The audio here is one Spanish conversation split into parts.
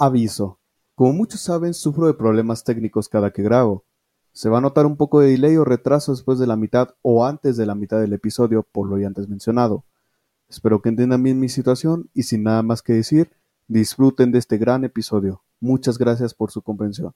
Aviso. Como muchos saben, sufro de problemas técnicos cada que grabo. Se va a notar un poco de delay o retraso después de la mitad o antes de la mitad del episodio, por lo ya antes mencionado. Espero que entiendan bien mi situación y sin nada más que decir, disfruten de este gran episodio. Muchas gracias por su comprensión.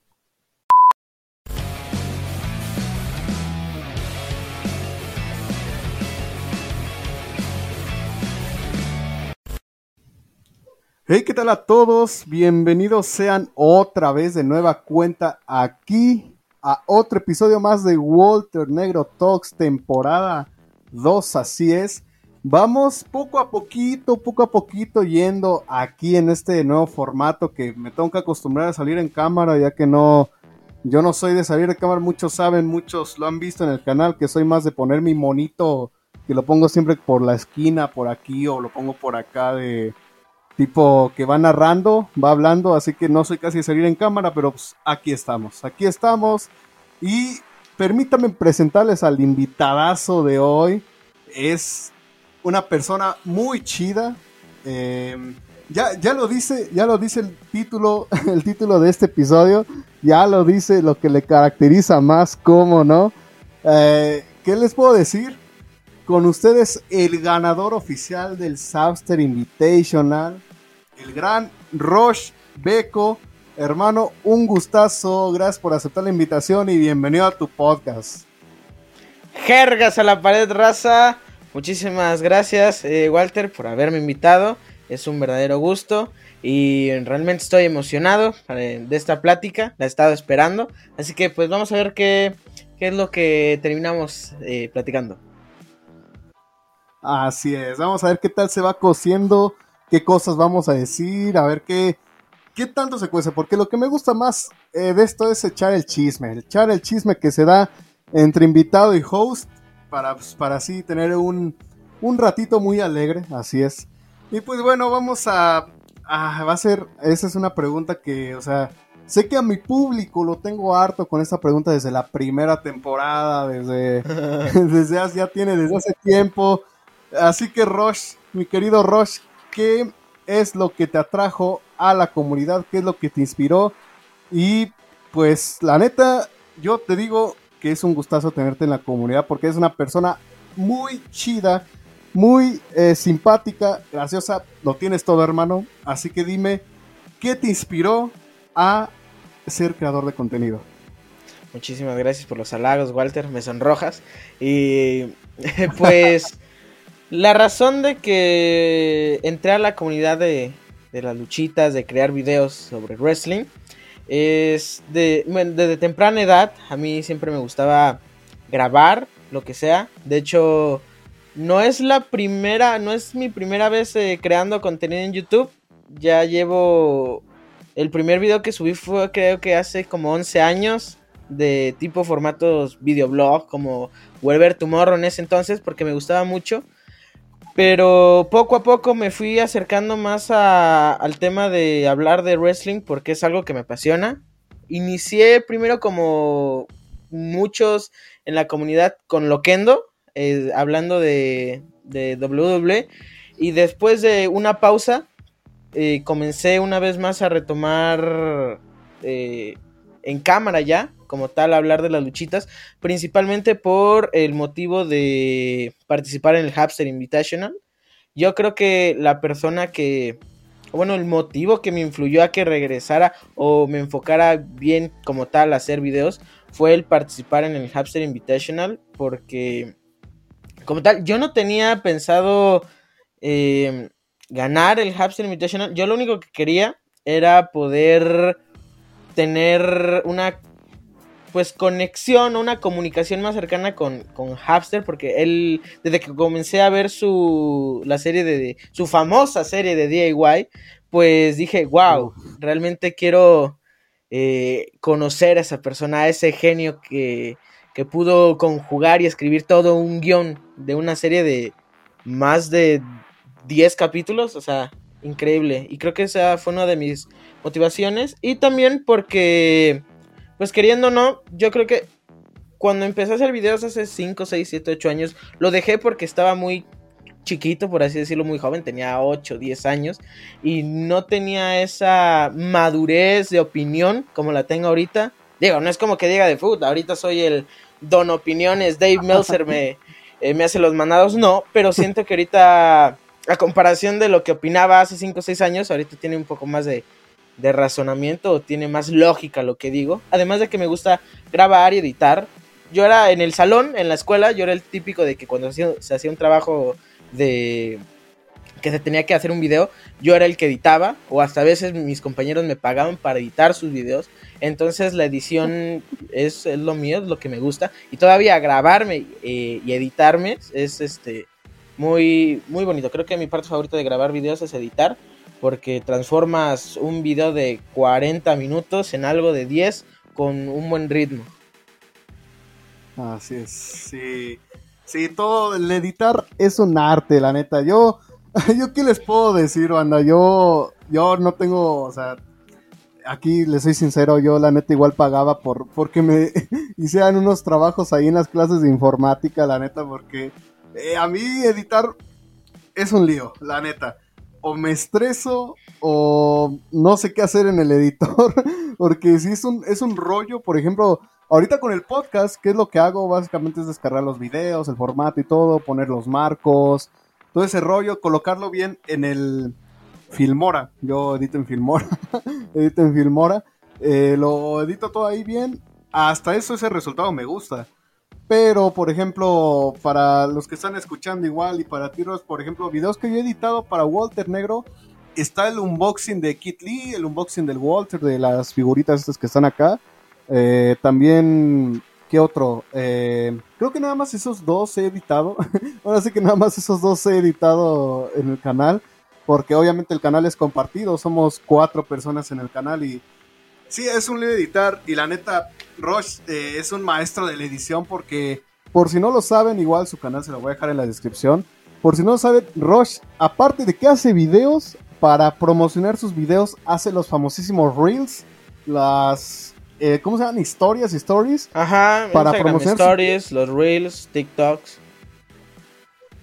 Hey, ¿qué tal a todos? Bienvenidos sean otra vez de nueva cuenta aquí a otro episodio más de Walter Negro Talks, temporada 2, así es. Vamos poco a poquito, poco a poquito yendo aquí en este nuevo formato que me tengo que acostumbrar a salir en cámara ya que no, yo no soy de salir de cámara, muchos saben, muchos lo han visto en el canal que soy más de poner mi monito que lo pongo siempre por la esquina, por aquí o lo pongo por acá de tipo que va narrando, va hablando, así que no soy casi de salir en cámara, pero pues aquí estamos, aquí estamos. Y permítanme presentarles al invitadazo de hoy. Es una persona muy chida. Eh, ya, ya lo dice, ya lo dice el título, el título de este episodio. Ya lo dice lo que le caracteriza más, como no. Eh, ¿Qué les puedo decir? Con ustedes el ganador oficial del Sabster Invitational, el gran Roche Beco. Hermano, un gustazo, gracias por aceptar la invitación y bienvenido a tu podcast. Jergas a la pared, raza. Muchísimas gracias, eh, Walter, por haberme invitado. Es un verdadero gusto y realmente estoy emocionado de esta plática. La he estado esperando. Así que pues vamos a ver qué, qué es lo que terminamos eh, platicando. Así es, vamos a ver qué tal se va cociendo, qué cosas vamos a decir, a ver qué, qué tanto se cuece, porque lo que me gusta más eh, de esto es echar el chisme, echar el chisme que se da entre invitado y host, para, pues, para así tener un, un ratito muy alegre, así es. Y pues bueno, vamos a, a, va a ser, esa es una pregunta que, o sea, sé que a mi público lo tengo harto con esta pregunta desde la primera temporada, desde, desde hace, ya tiene desde hace tiempo. Así que Rosh, mi querido Rosh, ¿qué es lo que te atrajo a la comunidad? ¿Qué es lo que te inspiró? Y pues la neta, yo te digo que es un gustazo tenerte en la comunidad porque es una persona muy chida, muy eh, simpática, graciosa, lo tienes todo hermano. Así que dime, ¿qué te inspiró a ser creador de contenido? Muchísimas gracias por los halagos, Walter, me sonrojas. Y pues... La razón de que entré a la comunidad de, de las luchitas, de crear videos sobre wrestling, es de, desde temprana edad. A mí siempre me gustaba grabar lo que sea. De hecho, no es la primera, no es mi primera vez eh, creando contenido en YouTube. Ya llevo. El primer video que subí fue creo que hace como 11 años. De tipo formatos videoblog, como Volver Tomorrow en ese entonces, porque me gustaba mucho. Pero poco a poco me fui acercando más a, al tema de hablar de wrestling porque es algo que me apasiona. Inicié primero como muchos en la comunidad con Loquendo, eh, hablando de, WWE. Y después de una pausa, eh, comencé una vez más a retomar eh, en cámara ya, como tal, hablar de las luchitas, principalmente por el motivo de participar en el Hapster Invitational. Yo creo que la persona que, bueno, el motivo que me influyó a que regresara o me enfocara bien como tal a hacer videos fue el participar en el Hapster Invitational, porque como tal, yo no tenía pensado eh, ganar el Hapster Invitational, yo lo único que quería era poder tener una pues conexión, una comunicación más cercana con, con Hapster, porque él, desde que comencé a ver su, la serie de, su famosa serie de DIY, pues dije, wow, realmente quiero eh, conocer a esa persona, a ese genio que, que pudo conjugar y escribir todo un guion de una serie de más de 10 capítulos, o sea, increíble. Y creo que esa fue una de mis motivaciones. Y también porque pues queriendo o no, yo creo que cuando empecé a hacer videos hace 5, 6, 7, 8 años, lo dejé porque estaba muy chiquito, por así decirlo, muy joven, tenía 8, 10 años, y no tenía esa madurez de opinión como la tengo ahorita. Digo, no es como que diga de fútbol, ahorita soy el don opiniones, Dave Meltzer me, eh, me hace los mandados, no, pero siento que ahorita, a comparación de lo que opinaba hace 5 o 6 años, ahorita tiene un poco más de, de razonamiento, o tiene más lógica lo que digo, además de que me gusta grabar y editar. Yo era en el salón, en la escuela, yo era el típico de que cuando se hacía un trabajo de que se tenía que hacer un video, yo era el que editaba, o hasta a veces mis compañeros me pagaban para editar sus videos. Entonces la edición es, lo mío, es lo que me gusta. Y todavía grabarme eh, y editarme es este muy, muy bonito. Creo que mi parte favorita de grabar videos es editar, porque transformas un video de 40 minutos en algo de 10 con un buen ritmo. Así es, sí. Sí, todo el editar es un arte, la neta. Yo, yo qué les puedo decir, banda. Yo, yo no tengo, o sea, aquí les soy sincero, yo la neta igual pagaba por, porque me hicieran unos trabajos ahí en las clases de informática, la neta, porque eh, a mí editar es un lío, la neta. O me estreso o no sé qué hacer en el editor, porque si es un, es un rollo, por ejemplo, Ahorita con el podcast, ¿qué es lo que hago? Básicamente es descargar los videos, el formato y todo, poner los marcos, todo ese rollo, colocarlo bien en el Filmora. Yo edito en Filmora, edito en Filmora, eh, lo edito todo ahí bien. Hasta eso ese resultado me gusta. Pero, por ejemplo, para los que están escuchando igual y para tiros, por ejemplo, videos que yo he editado para Walter Negro, está el unboxing de Kit Lee, el unboxing del Walter, de las figuritas estas que están acá. Eh, también, ¿qué otro? Eh, creo que nada más esos dos he editado. Ahora sí que nada más esos dos he editado en el canal. Porque obviamente el canal es compartido. Somos cuatro personas en el canal y... Sí, es un lío editar. Y la neta, Roche eh, es un maestro de la edición porque... Por si no lo saben, igual su canal se lo voy a dejar en la descripción. Por si no lo saben, Roche, aparte de que hace videos, para promocionar sus videos, hace los famosísimos Reels, las eh, ¿cómo se llaman? Historias, stories. Ajá, para promocionar stories, los reels, TikToks.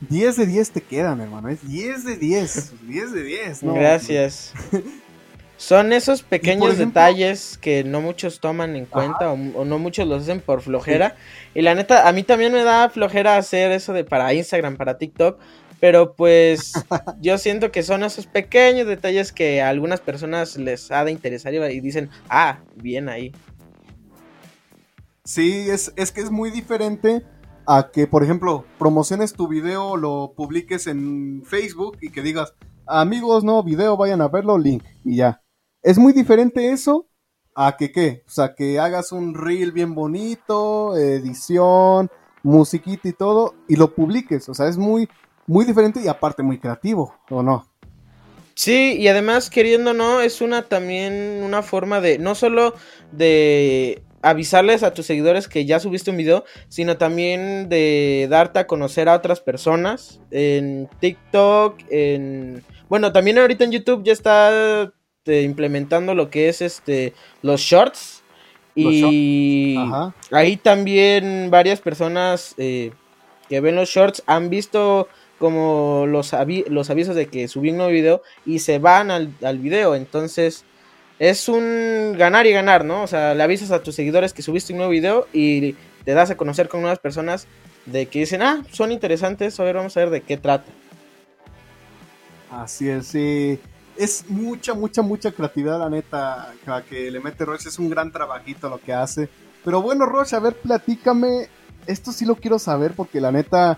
10 de 10 te quedan, hermano. Es 10 de 10. 10 de 10. Gracias. Son esos pequeños detalles que no muchos toman en cuenta o, no muchos los hacen por flojera. Y la neta, a mí también me da flojera hacer eso de para Instagram, para TikTok. Pero pues yo siento que son esos pequeños detalles que a algunas personas les ha de interesar y dicen, ah, bien ahí. Sí, es, es que es muy diferente a que, por ejemplo, promociones tu video, lo publiques en Facebook y que digas, amigos, no, video, vayan a verlo, link, y ya. Es muy diferente eso a que, ¿qué? O sea, que hagas un reel bien bonito, edición, musiquita y todo, y lo publiques. O sea, es muy, muy diferente y aparte muy creativo, ¿o no? Sí, y además, queriendo no, es una también una forma de, no solo de avisarles a tus seguidores que ya subiste un video, sino también de darte a conocer a otras personas en TikTok, en bueno, también ahorita en YouTube ya está este, implementando lo que es este los shorts y ahí también varias personas eh, que ven los shorts han visto como los, los avisos de que subí un nuevo video y se van al, al video, entonces es un ganar y ganar, ¿no? O sea, le avisas a tus seguidores que subiste un nuevo video y te das a conocer con nuevas personas de que dicen, ah, son interesantes, a ver, vamos a ver de qué trata. Así es, sí. Es mucha, mucha, mucha creatividad, la neta, que le mete Roche. Es un gran trabajito lo que hace. Pero bueno, Roche, a ver, platícame. Esto sí lo quiero saber porque la neta,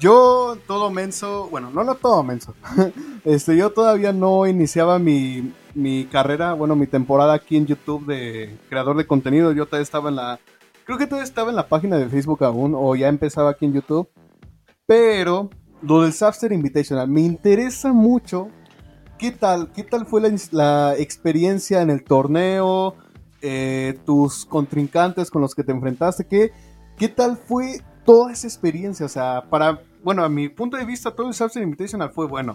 yo todo menso, bueno, no, no todo menso. este, yo todavía no iniciaba mi, mi carrera, bueno, mi temporada aquí en YouTube de creador de contenido. Yo todavía estaba en la, creo que todavía estaba en la página de Facebook aún, o ya empezaba aquí en YouTube. Pero lo del Sapster Invitational me interesa mucho. ¿Qué tal? ¿Qué tal fue la, experiencia en el torneo? Eh, tus contrincantes con los que te enfrentaste. ¿Qué, ¿Qué tal fue toda esa experiencia? O sea, para, bueno, a mi punto de vista, todo el Sapster Invitational fue bueno.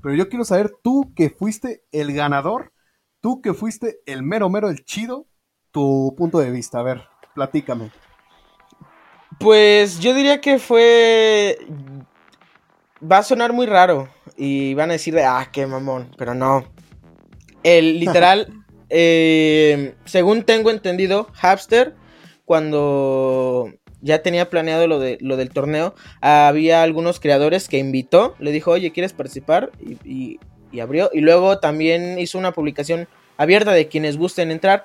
Pero yo quiero saber, tú que fuiste el ganador, tú que fuiste el mero mero, el chido, tu punto de vista. A ver, platícame. Pues yo diría que fue va a sonar muy raro y van a decir, ah, qué mamón, pero no. El literal, eh, según tengo entendido, Hapster, cuando ya tenía planeado lo, de, lo del torneo, había algunos creadores que invitó, le dijo, oye, ¿quieres participar? Y, abrió. Y luego también hizo una publicación abierta de quienes gusten entrar.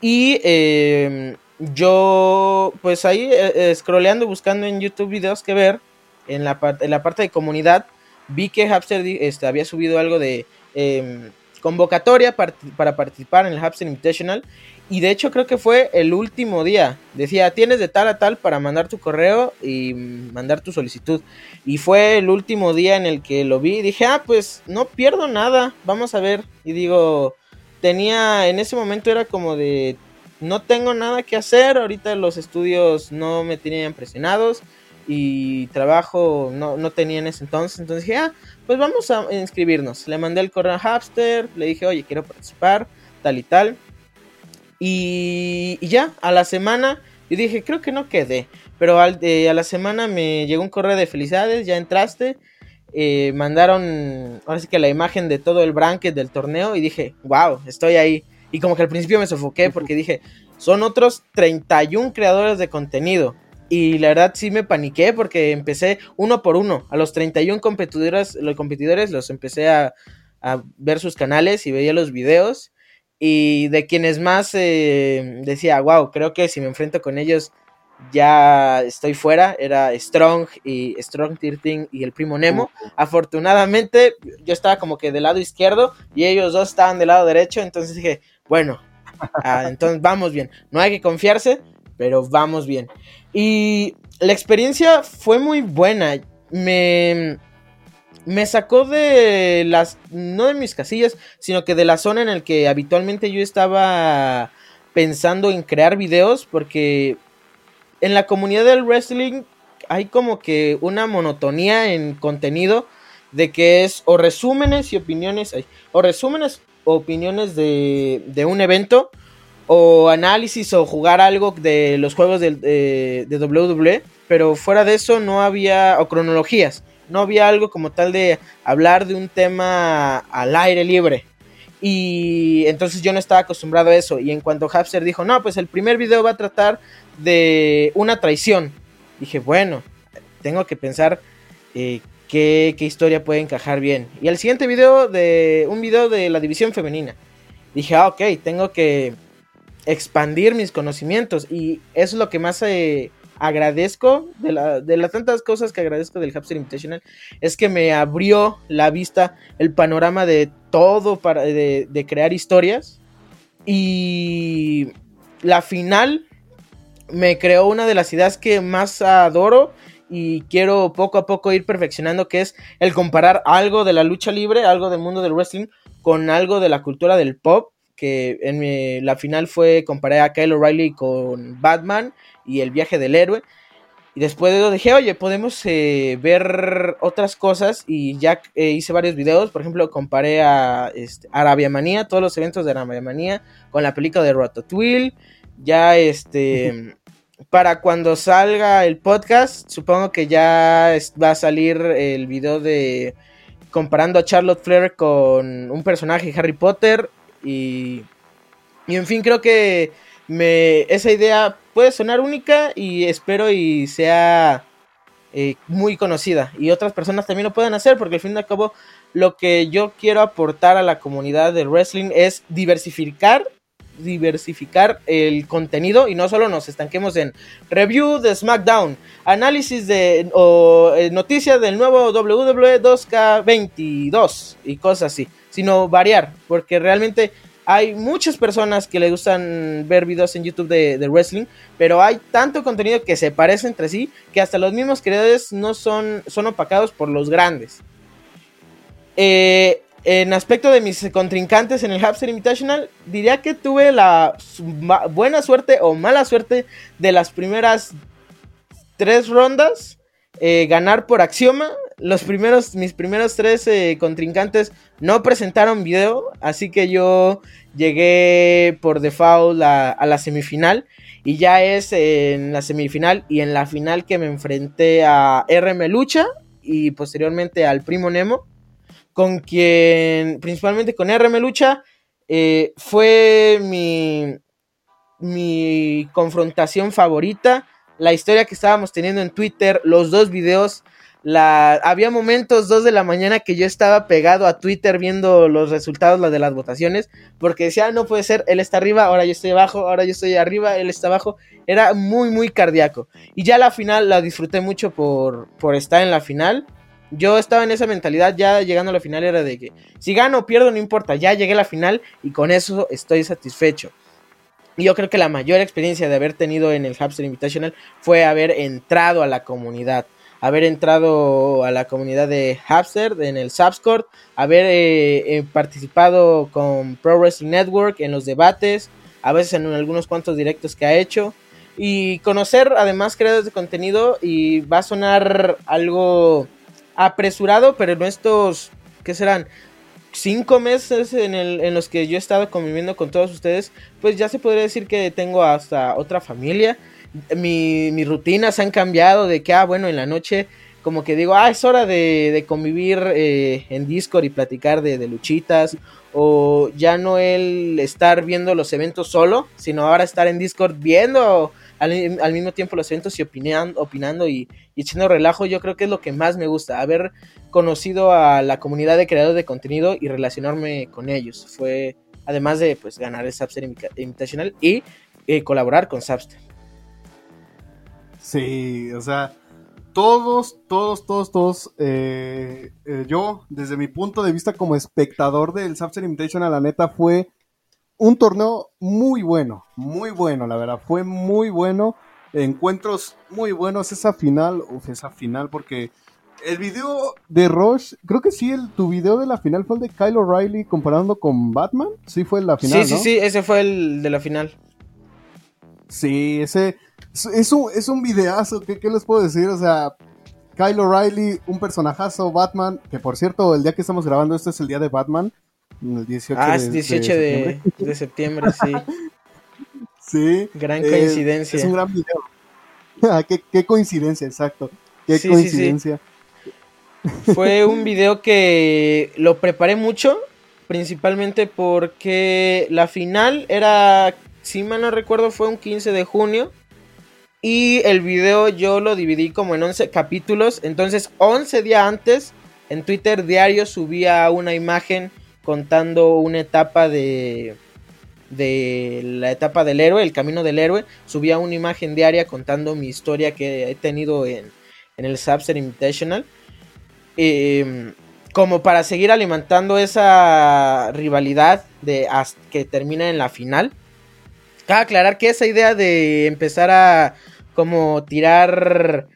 Y em, yo, pues ahí, eh, scrolleando, buscando en YouTube videos que ver, en la, en la parte de comunidad, vi que Hapster este, había subido algo de em, convocatoria para participar en el Hapster Invitational. Y de hecho creo que fue el último día. Decía, tienes de tal a tal para mandar tu correo y mandar tu solicitud. Y fue el último día en el que lo vi. Y dije, ah, pues no pierdo nada. Vamos a ver. Y digo, tenía, en ese momento era como de, no tengo nada que hacer. Ahorita los estudios no me tenían presionados y trabajo no, no tenía en ese entonces. Entonces dije, ah, pues vamos a inscribirnos. Le mandé el correo a Hapster, le dije, oye, quiero participar, tal y tal. Y, ya, a la semana, yo dije, creo que no quedé. Pero al, eh, a la semana me llegó un correo de felicidades, ya entraste. Eh, mandaron, ahora sí que la imagen de todo el bracket del torneo y dije, wow, estoy ahí. Y como que al principio me sofoqué porque dije, son otros 31 creadores de contenido. Y la verdad sí me paniqué porque empecé uno por uno. A los 31 competidores, los competidores los empecé a, ver sus canales y veía los videos. Y de quienes más eh, decía, wow, creo que si me enfrento con ellos ya estoy fuera. Era Strong y Strong 13 y el primo Nemo. Afortunadamente yo estaba como que del lado izquierdo y ellos dos estaban del lado derecho. Entonces dije, bueno, ah, entonces vamos bien. No hay que confiarse, pero vamos bien. Y la experiencia fue muy buena. Me, me sacó de las, no de mis casillas, sino que de la zona en la que habitualmente yo estaba pensando en crear videos, porque en la comunidad del wrestling hay como que una monotonía en contenido de que es o resúmenes y opiniones, o resúmenes o opiniones de, de un evento o análisis o jugar algo de los juegos de, de, WWE, pero fuera de eso no había, o cronologías, no había algo como tal de hablar de un tema al aire libre. Y entonces yo no estaba acostumbrado a eso. Y en cuanto Hapster dijo, no, pues el primer video va a tratar de una traición. Dije, bueno, tengo que pensar eh, qué, qué, historia puede encajar bien. Y el siguiente video de un video de la división femenina. Dije, ah, ok, tengo que expandir mis conocimientos. Y eso es lo que más eh, agradezco de, las tantas cosas que agradezco del Hapster Invitational es que me abrió la vista el panorama de todo para de, de crear historias. Y la final me creó una de las ideas que más adoro y quiero poco a poco ir perfeccionando que es el comparar algo de la lucha libre, algo del mundo del wrestling con algo de la cultura del pop que en la final fue comparé a Kyle O'Reilly con Batman y el viaje del héroe. Y después de eso dije, oye, podemos eh, ver otras cosas. Y ya eh, hice varios videos. Por ejemplo, comparé a este, Arabia Manía, todos los eventos de Arabia Manía, con la película de Ratatouille. Ya este. para cuando salga el podcast, supongo que ya va a salir el video de comparando a Charlotte Flair con un personaje Harry Potter y, y en fin, creo que me, esa idea puede sonar única y espero y sea eh, muy conocida. Y otras personas también lo puedan hacer porque al fin y al cabo lo que yo quiero aportar a la comunidad del wrestling es diversificar diversificar el contenido y no solo nos estanquemos en review de SmackDown, análisis de o eh, noticias del nuevo WWE 2K22 y cosas así sino variar, porque realmente hay muchas personas que le gustan ver videos en YouTube de, wrestling, pero hay tanto contenido que se parece entre sí que hasta los mismos creadores no son, son opacados por los grandes. Eh, en aspecto de mis contrincantes en el Hapster Invitational, diría que tuve la buena suerte o mala suerte de las primeras tres rondas. Eh, ganar por axioma los primeros, mis primeros tres eh, contrincantes no presentaron video, así que yo llegué por default a, la semifinal y ya es en la semifinal y en la final que me enfrenté a RM Lucha y posteriormente al primo Nemo, con quien, principalmente con RM Lucha, eh, fue mi, mi confrontación favorita, la historia que estábamos teniendo en Twitter, los dos videos la, había momentos, dos de la mañana, que yo estaba pegado a Twitter viendo los resultados la de las votaciones, porque decía, ah, no puede ser, él está arriba, ahora yo estoy abajo, ahora yo estoy arriba, él está abajo. Era muy, muy cardíaco. Y ya la final la disfruté mucho por, por estar en la final. Yo estaba en esa mentalidad, ya llegando a la final era de que si gano o pierdo, no importa, ya llegué a la final y con eso estoy satisfecho. Y yo creo que la mayor experiencia de haber tenido en el Hamster Invitational fue haber entrado a la comunidad haber entrado a la comunidad de Hapster en el Subscore, haber eh, eh, participado con Pro Wrestling Network en los debates, a veces en algunos cuantos directos que ha hecho, y conocer además creadores de contenido y va a sonar algo apresurado, pero en estos, ¿qué serán? Cinco meses en, el, en los que yo he estado conviviendo con todos ustedes, pues ya se podría decir que tengo hasta otra familia mi, mis rutinas han cambiado de que, ah, bueno, en la noche como que digo, ah, es hora de, convivir eh, en Discord y platicar de, luchitas, o ya no el estar viendo los eventos solo, sino ahora estar en Discord viendo al, mismo tiempo los eventos y opinando, opinando y, echando relajo, yo creo que es lo que más me gusta, haber conocido a la comunidad de creadores de contenido y relacionarme con ellos. Fue, además de pues ganar el Subster Invitational y eh, colaborar con Subster. Sí, o sea, todos, todos, todos, todos, eh, eh, yo, desde mi punto de vista como espectador del Subset Invitation, a la neta, fue un torneo muy bueno, muy bueno, la verdad, fue muy bueno, encuentros muy buenos, esa final, uf, esa final, porque el video de Rush, creo que sí, el, tu video de la final fue el de Kyle O'Reilly comparando con Batman, sí fue la final. Sí, sí, sí, ese fue el de la final. Sí, ese es, un, es un videazo, ¿qué, les puedo decir? O sea, Kyle O'Reilly, un personajazo, Batman, que por cierto, el día que estamos grabando esto es el día de Batman, el 18 ah, es 18 de, septiembre, sí. sí. Gran coincidencia. es un gran video. Ah, qué, coincidencia, exacto. Qué coincidencia. Fue un video que lo preparé mucho, principalmente porque la final era, si mal no recuerdo, fue un 15 de junio. Y el video yo lo dividí como en 11 capítulos. Entonces 11 días antes en Twitter diario subía una imagen contando una etapa de de la etapa del héroe, el camino del héroe, subía una imagen diaria contando mi historia que he tenido en, en el Subset Invitational. Em, como para seguir alimentando esa rivalidad de hasta que termina en la final. Cabe aclarar que esa idea de empezar a como tirar,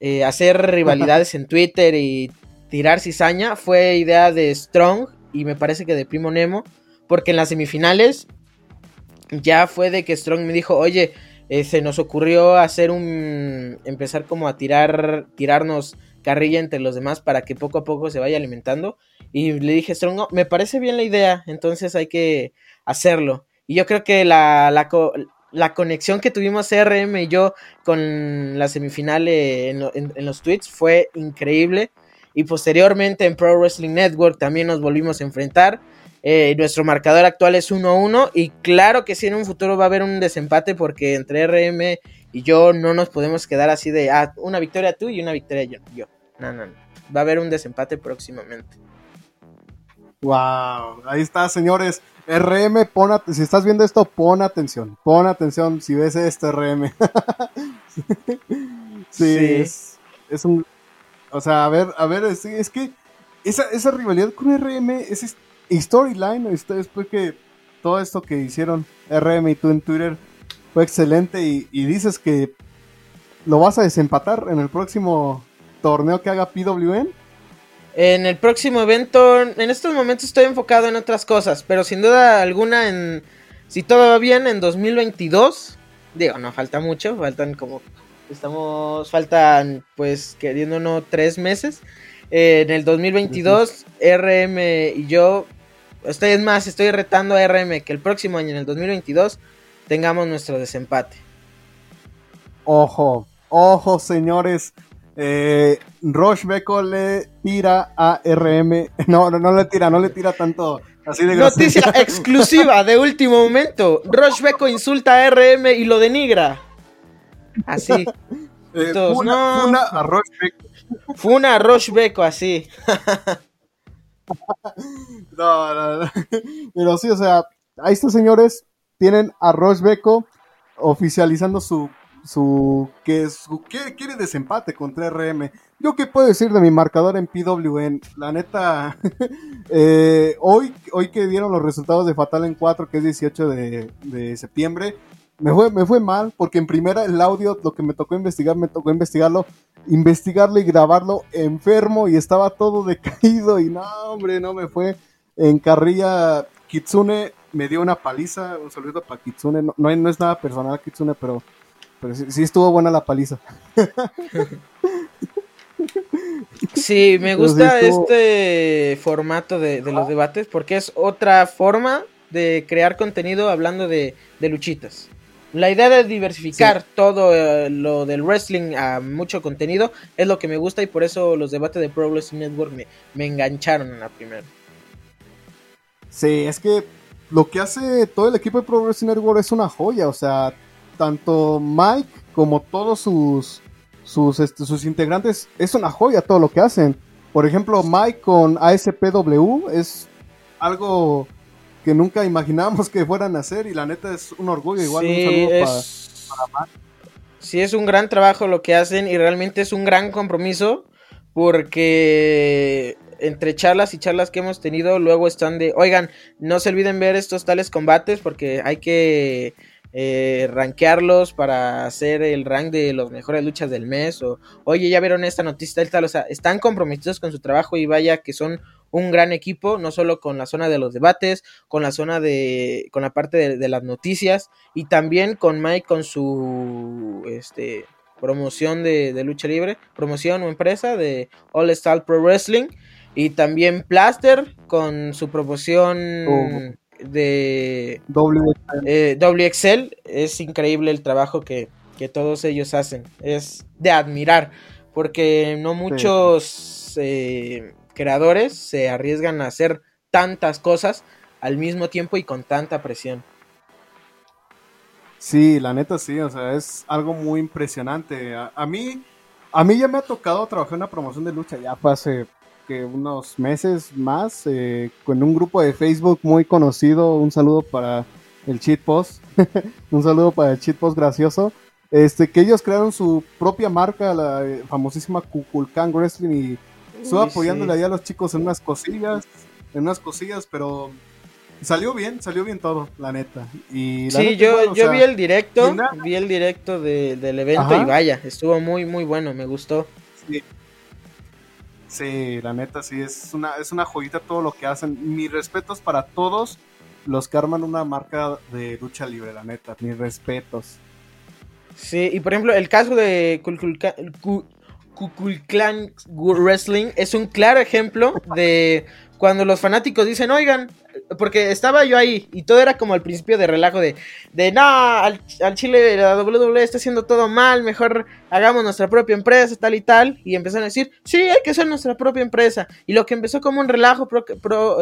eh, hacer rivalidades en Twitter y tirar cizaña fue idea de Strong y me parece que de Primo Nemo, porque en las semifinales ya fue de que Strong me dijo, oye, eh, se nos ocurrió hacer un, empezar como a tirar, tirarnos carrilla entre los demás para que poco a poco se vaya alimentando. Y le dije, Strong, me parece bien la idea, entonces hay que hacerlo. Y yo creo que la, la, la conexión que tuvimos CRM y yo con la semifinal en, los tweets fue increíble. Y posteriormente en Pro Wrestling Network también nos volvimos a enfrentar. Eh, nuestro marcador actual es 1-1 y claro que sí en un futuro va a haber un desempate porque entre RM y yo no nos podemos quedar así de ah, una victoria tú y una victoria yo. yo. No, no, no. Va a haber un desempate próximamente. Wow, ahí está, señores. RM, pon si estás viendo esto, pon atención, pon atención si ves esto, RM. sí, Es, un... O sea, a ver, a ver, es, que esa, esa, rivalidad con RM, ese storyline, después que todo esto que hicieron RM y tú en Twitter fue excelente y, y dices que lo vas a desempatar en el próximo torneo que haga PWN. En el próximo evento, en estos momentos estoy enfocado en otras cosas, pero sin duda alguna, en si todo va bien, en 2022, digo, no falta mucho, faltan como, estamos, faltan pues queriéndonos tres meses. en el 2022, RM y yo, estoy es más, estoy retando a RM que el próximo año, en el 2022, tengamos nuestro desempate. Ojo, ojo, señores Eh, Roche Beco le tira a RM. No, no, no le tira, no le tira tanto. Así de Noticia exclusiva de último momento. Roche Beco insulta a RM y lo denigra. Así. Eh, funa, no. a. Funa así. no, no, no. Pero sí, o sea, ahí estos señores tienen a Roche Beco oficializando su su que su quiere, quiere desempate contra RM. Yo qué puedo decir de mi marcador en PWN, la neta eh, hoy hoy que dieron los resultados de Fatal en 4, que es 18 de, septiembre, me fue, me fue mal porque en primera el audio lo que me tocó investigar, me tocó investigarlo, investigarlo y grabarlo enfermo y estaba todo decaído y no, hombre, no me fue en carrilla Kitsune me dio una paliza, un saludo para Kitsune, no, no, no es nada personal Kitsune, pero pero sí, estuvo buena la paliza. Sí, me gusta este formato de, los debates porque es otra forma de crear contenido hablando de, luchitas. La idea de diversificar todo eh, lo del wrestling a mucho contenido es lo que me gusta y por eso los debates de Pro Wrestling Network me, me engancharon en la primera. Sí, es que lo que hace todo el equipo de Pro Wrestling Network es una joya, o sea, tanto Mike como todos sus, sus, este, sus integrantes, es una joya todo lo que hacen. Por ejemplo, Mike con ASPW es algo que nunca imaginamos que fueran a hacer y la neta es un orgullo. Igual un saludo para, Mike. Sí, es un gran trabajo lo que hacen y realmente es un gran compromiso porque entre charlas y charlas que hemos tenido luego están de, oigan, no se olviden ver estos tales combates porque hay que eh, rankearlos para hacer el rank de las mejores luchas del mes o oye ya vieron esta noticia tal, o sea están comprometidos con su trabajo y vaya que son un gran equipo no solo con la zona de los debates con la zona de con la parte de, las noticias y también con Mike con su este promoción de, lucha libre promoción o empresa de All Star Pro Wrestling y también Plaster con su promoción oh de Excel. Eh, es increíble el trabajo que, todos ellos hacen. Es de admirar, porque no muchos eh, creadores se arriesgan a hacer tantas cosas al mismo tiempo y con tanta presión. Sí, la neta sí, o sea, es algo muy impresionante. A, mí, a mí ya me ha tocado trabajar en una promoción de lucha, ya hace que unos meses más eh, con un grupo de Facebook muy conocido. Un saludo para el Cheat Post. un saludo para el Cheat Post gracioso. Este, que ellos crearon su propia marca, la eh, famosísima Kukulkan Wrestling, y estuvo apoyándole ahí a los chicos en unas cosillas, en unas cosillas, pero salió bien, salió bien todo, la neta. Y sí, yo, yo vi el directo, vi el directo del evento y vaya, estuvo muy, muy bueno, me gustó. Sí. Sí, la neta sí, es una, es una joyita todo lo que hacen. Mis respetos para todos los que arman una marca de lucha libre, la neta, mis respetos. Sí, y por ejemplo, el caso de Kukulkan Wrestling es un claro ejemplo de cuando los fanáticos dicen, oigan, porque estaba yo ahí y todo era como al principio de relajo de, de no, al, Chile la WWE está haciendo todo mal, mejor hagamos nuestra propia empresa, tal y tal. Y empezaron a decir, sí, hay que ser nuestra propia empresa. Y lo que empezó como un relajo,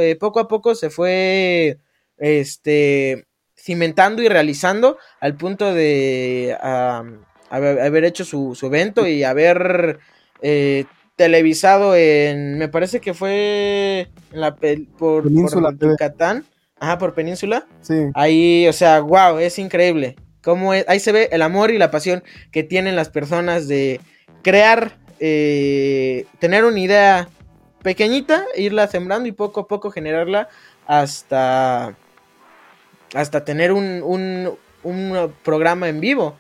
eh, poco a poco se fue, este, cimentando y realizando al punto de haber hecho su, su, evento y haber eh, televisado en, me parece que fue en la por, Península, por Yucatán, ajá, por Península. Sí. Ahí, o sea, wow, es increíble. Cómo ahí se ve el amor y la pasión que tienen las personas de crear, eh, tener una idea pequeñita, irla sembrando y poco a poco generarla hasta, hasta tener un, un, un programa en vivo.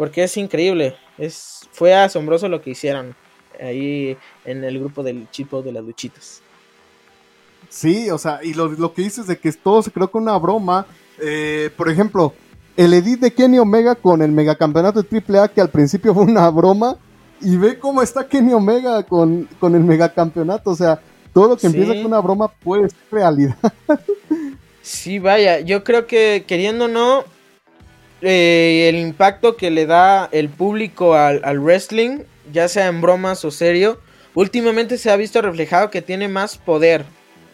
Porque es increíble. Es, fue asombroso lo que hicieron ahí en el grupo del chipo de las luchitas. Sí, o sea, y lo, que dices de que todo se creó con una broma. Eh, por ejemplo, el edit de Kenny Omega con el megacampeonato de AAA, que al principio fue una broma, y ve cómo está Kenny Omega con, con el megacampeonato. O sea, todo lo que empieza con una broma puede ser realidad. sí, vaya, yo creo que queriendo o no, eh, el impacto que le da el público al, al wrestling ya sea en bromas o serio, últimamente se ha visto reflejado que tiene más poder.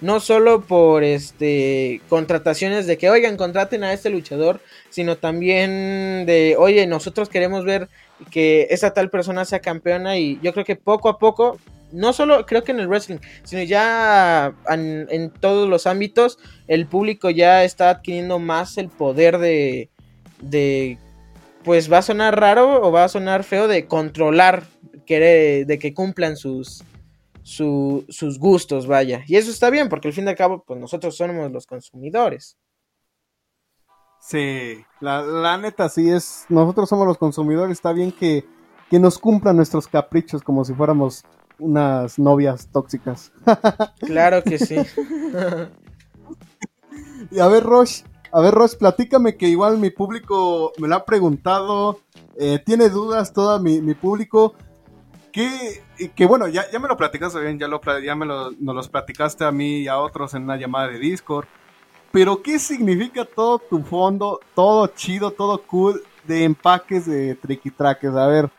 No solo por este contrataciones de que oigan, contraten a este luchador, sino también de oye, nosotros queremos ver que esa tal persona sea campeona y yo creo que poco a poco no solo creo que en el wrestling, sino ya en, todos los ámbitos, el público ya está adquiriendo más el poder de, de, pues va a sonar raro o va a sonar feo de controlar, de que cumplan sus, sus gustos, vaya. Y eso está bien, porque al fin y al cabo, pues nosotros somos los consumidores. Sí, la, la neta sí es, nosotros somos los consumidores, está bien que, que nos cumplan nuestros caprichos como si fuéramos unas novias tóxicas. Claro que sí. y a ver, Roche, a ver, Roche, platícame que igual mi público me lo ha preguntado, eh, tiene dudas todo mi, público. Que, que bueno, ya, ya me lo platicaste bien, ya, lo, ya me lo, nos los platicaste a mí y a otros en una llamada de Discord. Pero, ¿qué significa todo tu fondo, todo chido, todo cool de empaques de triquitraques? A ver,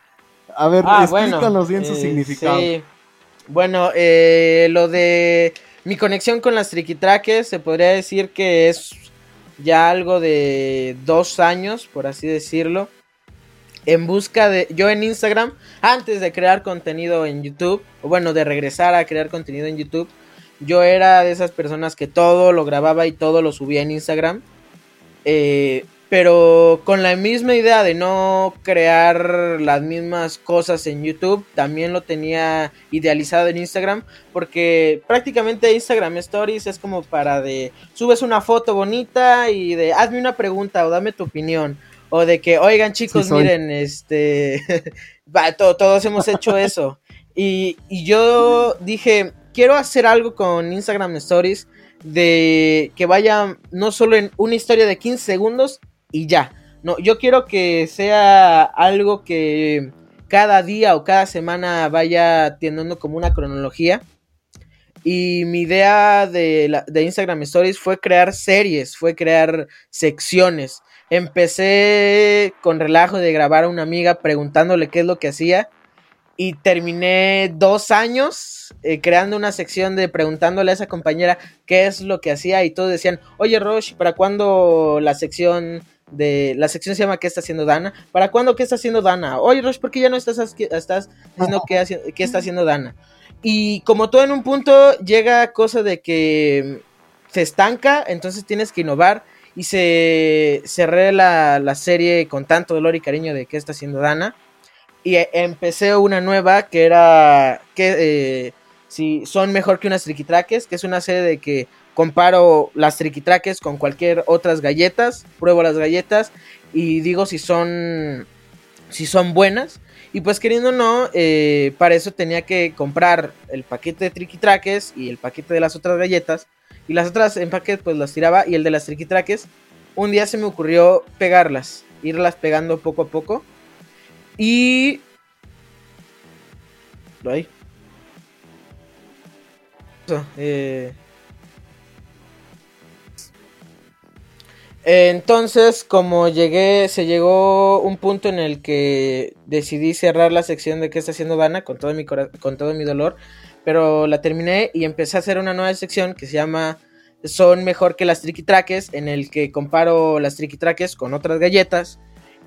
a ver, ah, explícanos bien su eh, significado. Bueno, eh, lo de mi conexión con las triquitraques se podría decir que es ya algo de dos años, por así decirlo. En busca de. Yo en Instagram, antes de crear contenido en YouTube, o bueno, de regresar a crear contenido en YouTube, yo era de esas personas que todo lo grababa y todo lo subía en Instagram. Eh, pero con la misma idea de no crear las mismas cosas en YouTube, también lo tenía idealizado en Instagram, porque prácticamente Instagram Stories es como para de subes una foto bonita y de hazme una pregunta o dame tu opinión. O de que oigan chicos miren este todos hemos hecho eso y, y yo dije quiero hacer algo con Instagram Stories de que vaya no solo en una historia de 15 segundos y ya. No, yo quiero que sea algo que cada día o cada semana vaya teniendo como una cronología. Y mi idea de, de, Instagram Stories fue crear series, fue crear secciones. Empecé con relajo de grabar a una amiga preguntándole qué es lo que hacía y terminé dos años eh, creando una sección de preguntándole a esa compañera qué es lo que hacía y todos decían, oye Roche, ¿para cuándo la sección de la sección se llama ¿Qué está haciendo Dana? ¿Para cuándo qué está haciendo Dana? Oye Roche, ¿por qué ya no estás, estás diciendo qué, qué está haciendo Dana? Y como todo en un punto llega cosa de que se estanca, entonces tienes que innovar y se cerré la, la serie con tanto dolor y cariño de qué está haciendo Dana y e, empecé una nueva que era que eh, si son mejor que unas triquitraques, que es una serie de que comparo las triquitraques con cualquier otras galletas, pruebo las galletas y digo si son si son buenas y pues queriendo o no, eh, para eso tenía que comprar el paquete de triquitraques y el paquete de las otras galletas y las otras en paquete pues las tiraba y el de las triquitraques un día se me ocurrió pegarlas, irlas pegando poco a poco y. Lo hay. Eh, entonces, como llegué, se llegó un punto en el que decidí cerrar la sección de qué está haciendo Dana con todo mi con todo mi dolor, pero la terminé y empecé a hacer una nueva sección que se llama Son mejor que las triquitraques, en el que comparo las triquitraques con otras galletas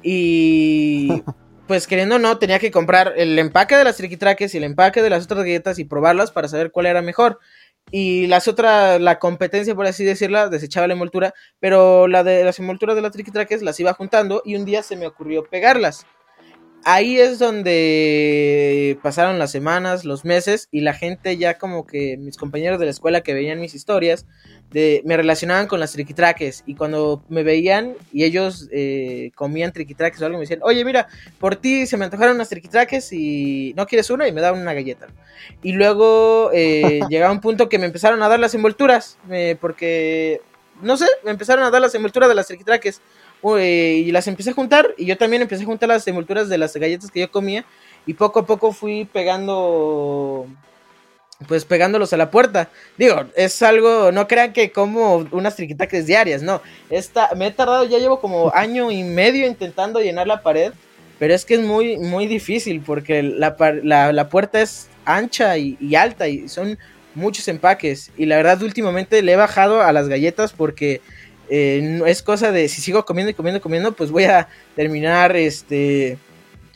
y pues queriendo o no, tenía que comprar el empaque de las triquitraques y el empaque de las otras galletas y probarlas para saber cuál era mejor. Y las otras, la competencia, por así decirla, desechaba la envoltura, pero la de las envolturas de las triquitraques las iba juntando y un día se me ocurrió pegarlas. Ahí es donde pasaron las semanas, los meses y la gente ya como que mis compañeros de la escuela que veían mis historias me relacionaban con las triquitraques y cuando me veían y ellos eh, comían triquitraques o algo me decían, oye mira, por ti se me antojaron unas triquitraques y no quieres una y me daban una galleta. Y luego eh, llegaba un punto que me empezaron a dar las envolturas eh, porque, no sé, me empezaron a dar las envolturas de las triquitraques y las empecé a juntar y yo también empecé a juntar las envolturas de las galletas que yo comía y poco a poco fui pegando pues pegándolos a la puerta. Digo, es algo, no crean que como unas triquitaques diarias, no. Esta, me he tardado, ya llevo como año y medio intentando llenar la pared pero es que es muy, muy difícil porque la, la, puerta es ancha y, alta y son muchos empaques. Y la verdad, últimamente le he bajado a las galletas porque eh, es cosa de si sigo comiendo y comiendo y comiendo, pues voy a terminar este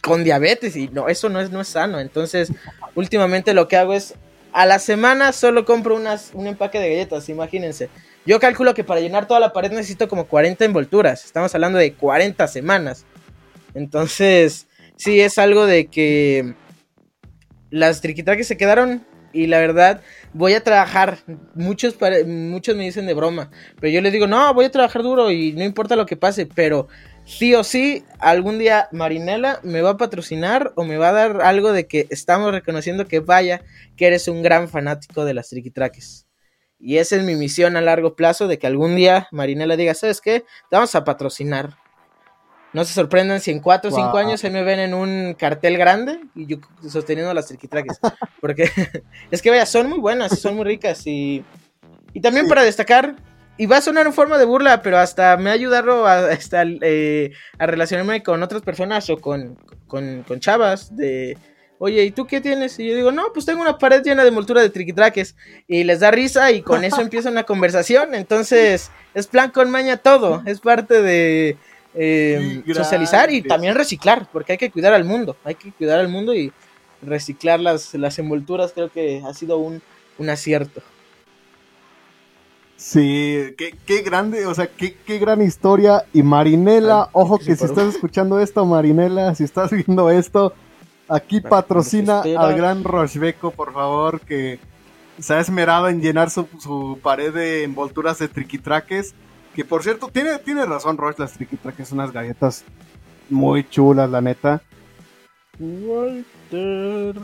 con diabetes y no, eso no es, no es sano. Entonces, últimamente lo que hago es a la semana solo compro unas, un empaque de galletas, imagínense. Yo calculo que para llenar toda la pared necesito como 40 envolturas. Estamos hablando de 40 semanas. Entonces, sí, es algo de que las triquitraques se quedaron y la verdad voy a trabajar. Muchos, muchos me dicen de broma, pero yo les digo, no, voy a trabajar duro y no importa lo que pase, pero sí o sí, algún día Marinela me va a patrocinar o me va a dar algo de que estamos reconociendo que vaya, que eres un gran fanático de las triquitraques. Y esa es mi misión a largo plazo, de que algún día Marinela diga, ¿sabes qué? Te vamos a patrocinar. No se sorprendan si en 4 o 5 años se me ven en un cartel grande y yo sosteniendo las triquitraques. Porque es que vaya, son muy buenas, son muy ricas y, y también para destacar, y va a sonar en forma de burla, pero hasta me ha ayudado a, hasta, eh, a relacionarme con otras personas o con, con, con, chavas de, oye, ¿y tú qué tienes? Y yo digo, no, pues tengo una pared llena de moltura de triquitraques. Y les da risa y con eso empieza una conversación. Entonces, es plan con maña todo, es parte de eh, socializar y también reciclar, porque hay que cuidar al mundo, hay que cuidar al mundo y reciclar las, las envolturas creo que ha sido un, un acierto. Sí, qué, qué, grande, o sea, qué, qué gran historia. Y Marinela, ojo que si estás escuchando esto, Marinela, si estás viendo esto, aquí patrocina al gran Rochebeco, por favor, que se ha esmerado en llenar su, su pared de envolturas de triquitraques. Que por cierto, tiene, tiene razón Roche, las triquitraques son unas galletas muy chulas, la neta. Walter.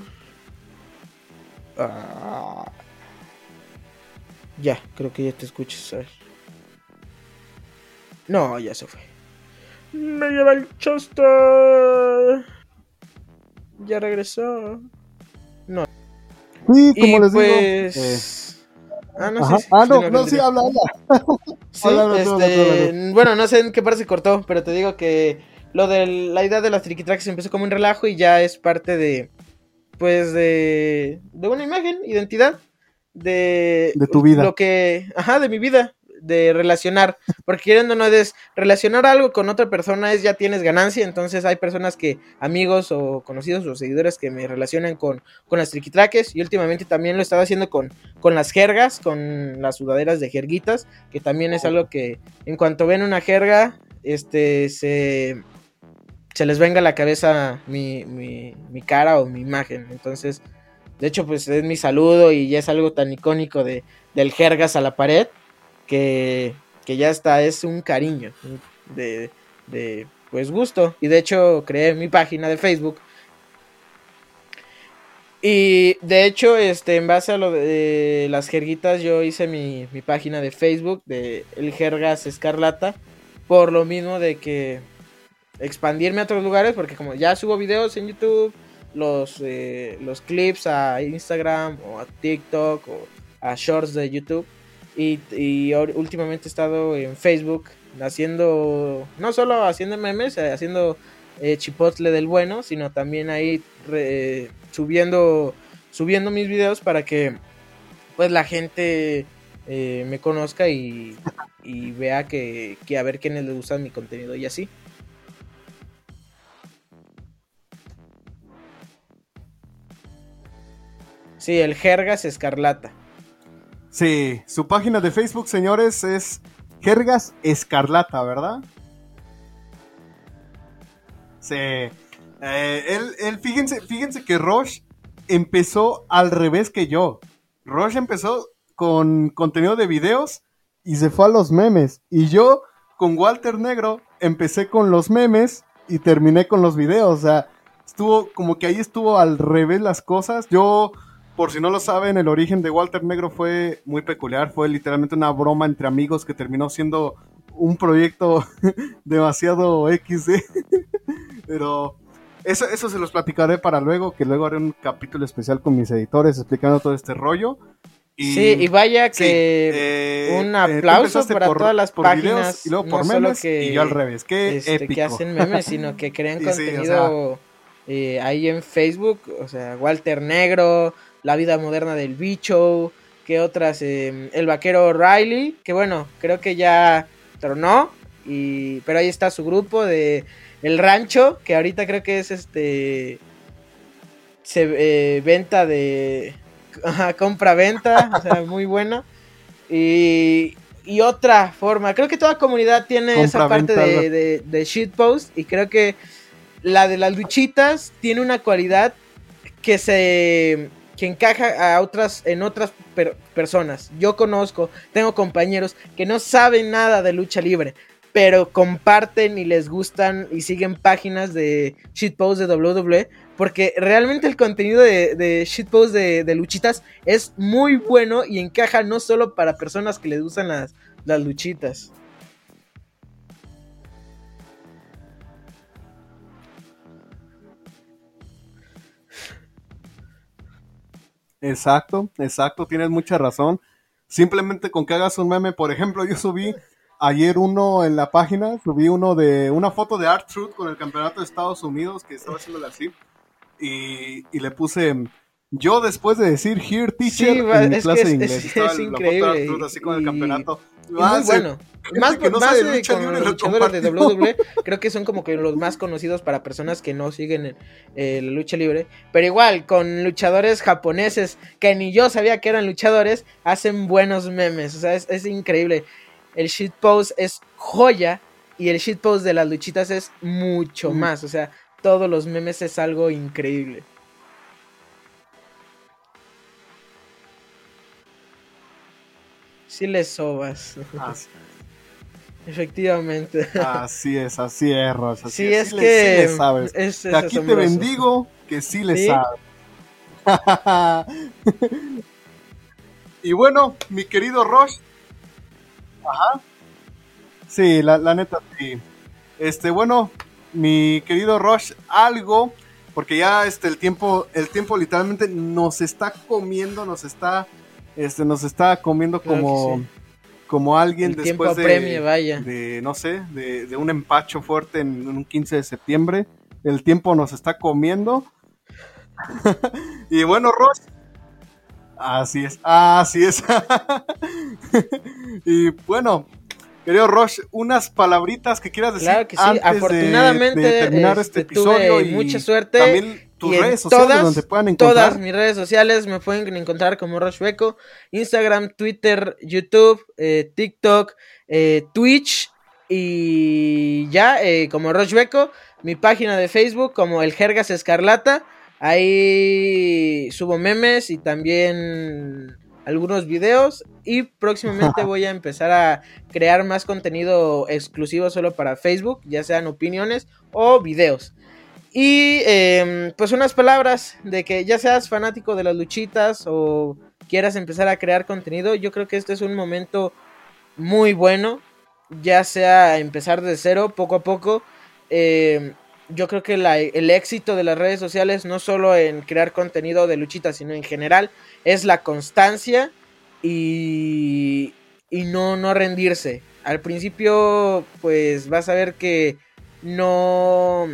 Ah. Ya, creo que ya te escuchas. No, ya se fue. Me lleva el Chester. Ya regresó. No. Sí, como les digo. Pues... Ah, no, sí, ah, no, no, sí, habla, habla. sí, este, bueno, no sé en qué parte se cortó, pero te digo que lo de la idea de las triquitraques empezó como un relajo y ya es parte de, pues, de, de una imagen, identidad, de, de tu vida. Lo que, ajá, de mi vida, de relacionar, porque queriendo no es relacionar algo con otra persona es ya tienes ganancia, entonces hay personas que, amigos o conocidos o seguidores que me relacionan con, con las triquitraques y últimamente también lo estaba haciendo con, con las jergas, con las sudaderas de jerguitas, que también es algo que en cuanto ven una jerga, este, se, se les venga a la cabeza mi, mi, mi cara o mi imagen, entonces... De hecho, pues es mi saludo y ya es algo tan icónico de, del jergas a la pared que, ya está, es un cariño de, de, pues gusto. Y de hecho creé mi página de Facebook. Y de hecho, este, en base a lo de las jerguitas, yo hice mi, mi página de Facebook de El Jergas Escarlata. Por lo mismo de que expandirme a otros lugares, porque como ya subo videos en YouTube, los, eh, los clips a Instagram o a TikTok o a Shorts de YouTube y, últimamente he estado en Facebook haciendo, no solo haciendo memes, eh, haciendo eh, chipotle del bueno, sino también ahí subiendo, subiendo mis videos para que pues la gente eh, me conozca y, y vea que, que, a ver quiénes les gusta mi contenido y así. Sí, el Jergas Escarlata. Sí, su página de Facebook, señores, es Jergas Escarlata, ¿verdad? Sí. Eh, él, fíjense, fíjense que Roche empezó al revés que yo. Roche empezó con contenido de videos y se fue a los memes. Y yo, con Walter Negro, empecé con los memes y terminé con los videos. O sea, estuvo como que ahí estuvo al revés las cosas. Yo por si no lo saben, el origen de Walter Negro fue muy peculiar. Fue literalmente una broma entre amigos que terminó siendo un proyecto demasiado XD. Pero eso, eso se los platicaré para luego, que luego haré un capítulo especial con mis editores explicando todo este rollo. sí, y vaya que eh, un aplauso para todas las páginas. y luego por memes, que, y yo al revés. Qué este, que hacen memes, sino que crean contenido eh, ahí en Facebook. O sea, Walter Negro, La vida moderna del bicho, que otras, em, El vaquero Riley, que bueno, creo que ya tronó. Y, pero ahí está su grupo de El Rancho, que ahorita creo que es este... Se, eh, venta de compra-venta, o sea, muy buena. Y, y, otra forma, creo que toda comunidad tiene esa parte de, de, de, shitpost y creo que la de las luchitas tiene una cualidad que se que encaja a otras en otras personas. Yo conozco, tengo compañeros que no saben nada de lucha libre, pero comparten y les gustan y siguen páginas de shitpost de WWE porque realmente el contenido de, de shitpost de, luchitas es muy bueno y encaja no solo para personas que les gustan las, las luchitas. Exacto, exacto, tienes mucha razón. Simplemente con que hagas un meme, por ejemplo, yo subí ayer uno en la página, subí uno de una foto de Art Truth con el campeonato de Estados Unidos que estaba haciendo así y, y le puse yo después de decir here teacher en mi clase de inglés. Es, increíble. así con el campeonato. Muy bueno. Más, que no más de, lucha con los luchadores de WWE, creo que son como que los más conocidos para personas que no siguen eh, la lucha libre. Pero igual, con luchadores japoneses que ni yo sabía que eran luchadores, hacen buenos memes. O sea, es, es increíble. El shitpost es joya y el shitpost de las luchitas es mucho más. O sea, todos los memes es algo increíble. Sí le sobas. Efectivamente. Así es, así es, Rosa. sí, es, que le, sabes. aquí te bendigo que sí le sabes. y bueno, mi querido Roche. Ajá. Sí, la, la neta sí. Este, bueno, mi querido Rush, algo, porque ya este el tiempo, el tiempo literalmente nos está comiendo, nos está, este, nos está comiendo como, como alguien después de, vaya. de, no sé, de, un empacho fuerte en, un 15 de septiembre. El tiempo nos está comiendo. y bueno, Rush, Así es, así es. y bueno, Querido Roche, unas palabritas que quieras decir claro que sí. Afortunadamente, terminar este, este episodio y mucha suerte. También tus redes sociales todas, donde puedan encontrar. Todas mis redes sociales me pueden encontrar como Roche Beco, Instagram, Twitter, YouTube, eh, TikTok, eh, Twitch y ya eh, como Roche Beco, mi página de Facebook como El Jergas Escarlata. Ahí subo memes y también algunos videos y próximamente voy a empezar a crear más contenido exclusivo solo para Facebook, ya sean opiniones o videos. Y em, pues unas palabras de que ya seas fanático de las luchitas o quieras empezar a crear contenido, yo creo que este es un momento muy bueno, ya sea empezar de cero poco a poco. Em, yo creo que el éxito de las redes sociales, no solo en crear contenido de luchitas, sino en general, es la constancia y, y no, no rendirse. Al principio, pues vas a ver que no,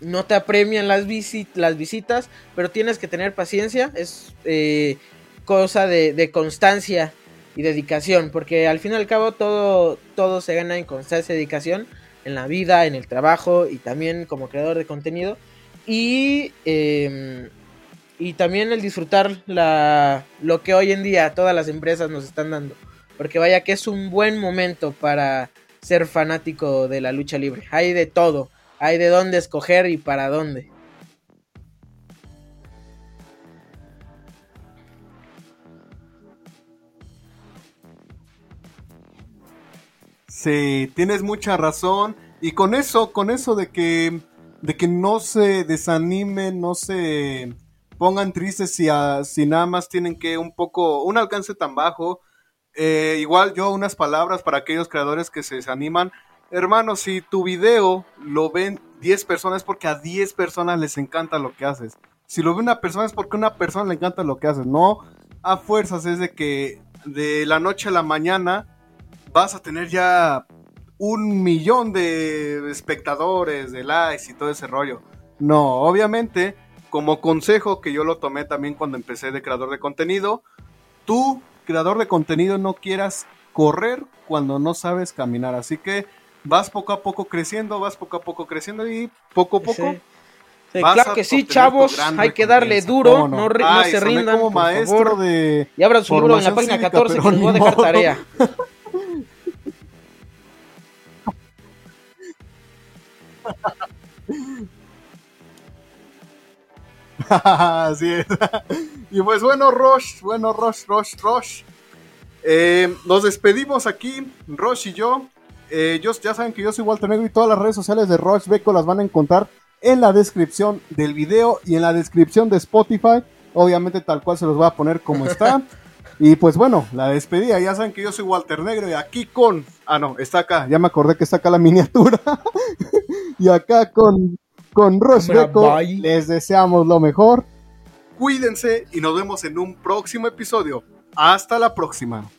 no te apremian las, visitas, pero tienes que tener paciencia, es eh, cosa de, constancia y dedicación, porque al fin y al cabo todo, todo se gana en constancia y dedicación, en la vida, en el trabajo y también como creador de contenido. Y em, y también el disfrutar la, lo que hoy en día todas las empresas nos están dando. Porque vaya que es un buen momento para ser fanático de la lucha libre. Hay de todo, hay de dónde escoger y para dónde. Sí, tienes mucha razón. Y con eso, con eso de que, de que no se desanimen, no se pongan tristes si, si nada más tienen que un poco, un alcance tan bajo. Eh, igual yo unas palabras para aquellos creadores que se desaniman. Hermano, si tu video lo ven 10 personas es porque a 10 personas les encanta lo que haces. Si lo ve una persona es porque a una persona le encanta lo que haces. No a fuerzas es de que de la noche a la mañana vas a tener ya un millón de espectadores, de likes y todo ese rollo. No, obviamente, como consejo que yo lo tomé también cuando empecé de creador de contenido, tú, creador de contenido, no quieras correr cuando no sabes caminar. Así que vas poco a poco creciendo, vas poco a poco creciendo y poco a poco. Sí. claro que sí, chavos, hay que darle duro, no, no, se rindan, como maestro de y abran su libro en la página 14 que les voy a dejar tarea. Así es. y pues bueno, Rosh, bueno, Rosh, Rosh, Rosh. Eh, nos despedimos aquí, Rosh y yo. Eh, ya saben que yo soy Walter Negro y todas las redes sociales de Rosh Beco las van a encontrar en la descripción del video y en la descripción de Spotify. Obviamente tal cual se los voy a poner como está. y pues bueno, la despedida. Ya saben que yo soy Walter Negro y aquí con... Ah, no, está acá. Ya me acordé que está acá la miniatura. y acá con, con Beco les deseamos lo mejor. Cuídense y nos vemos en un próximo episodio. Hasta la próxima.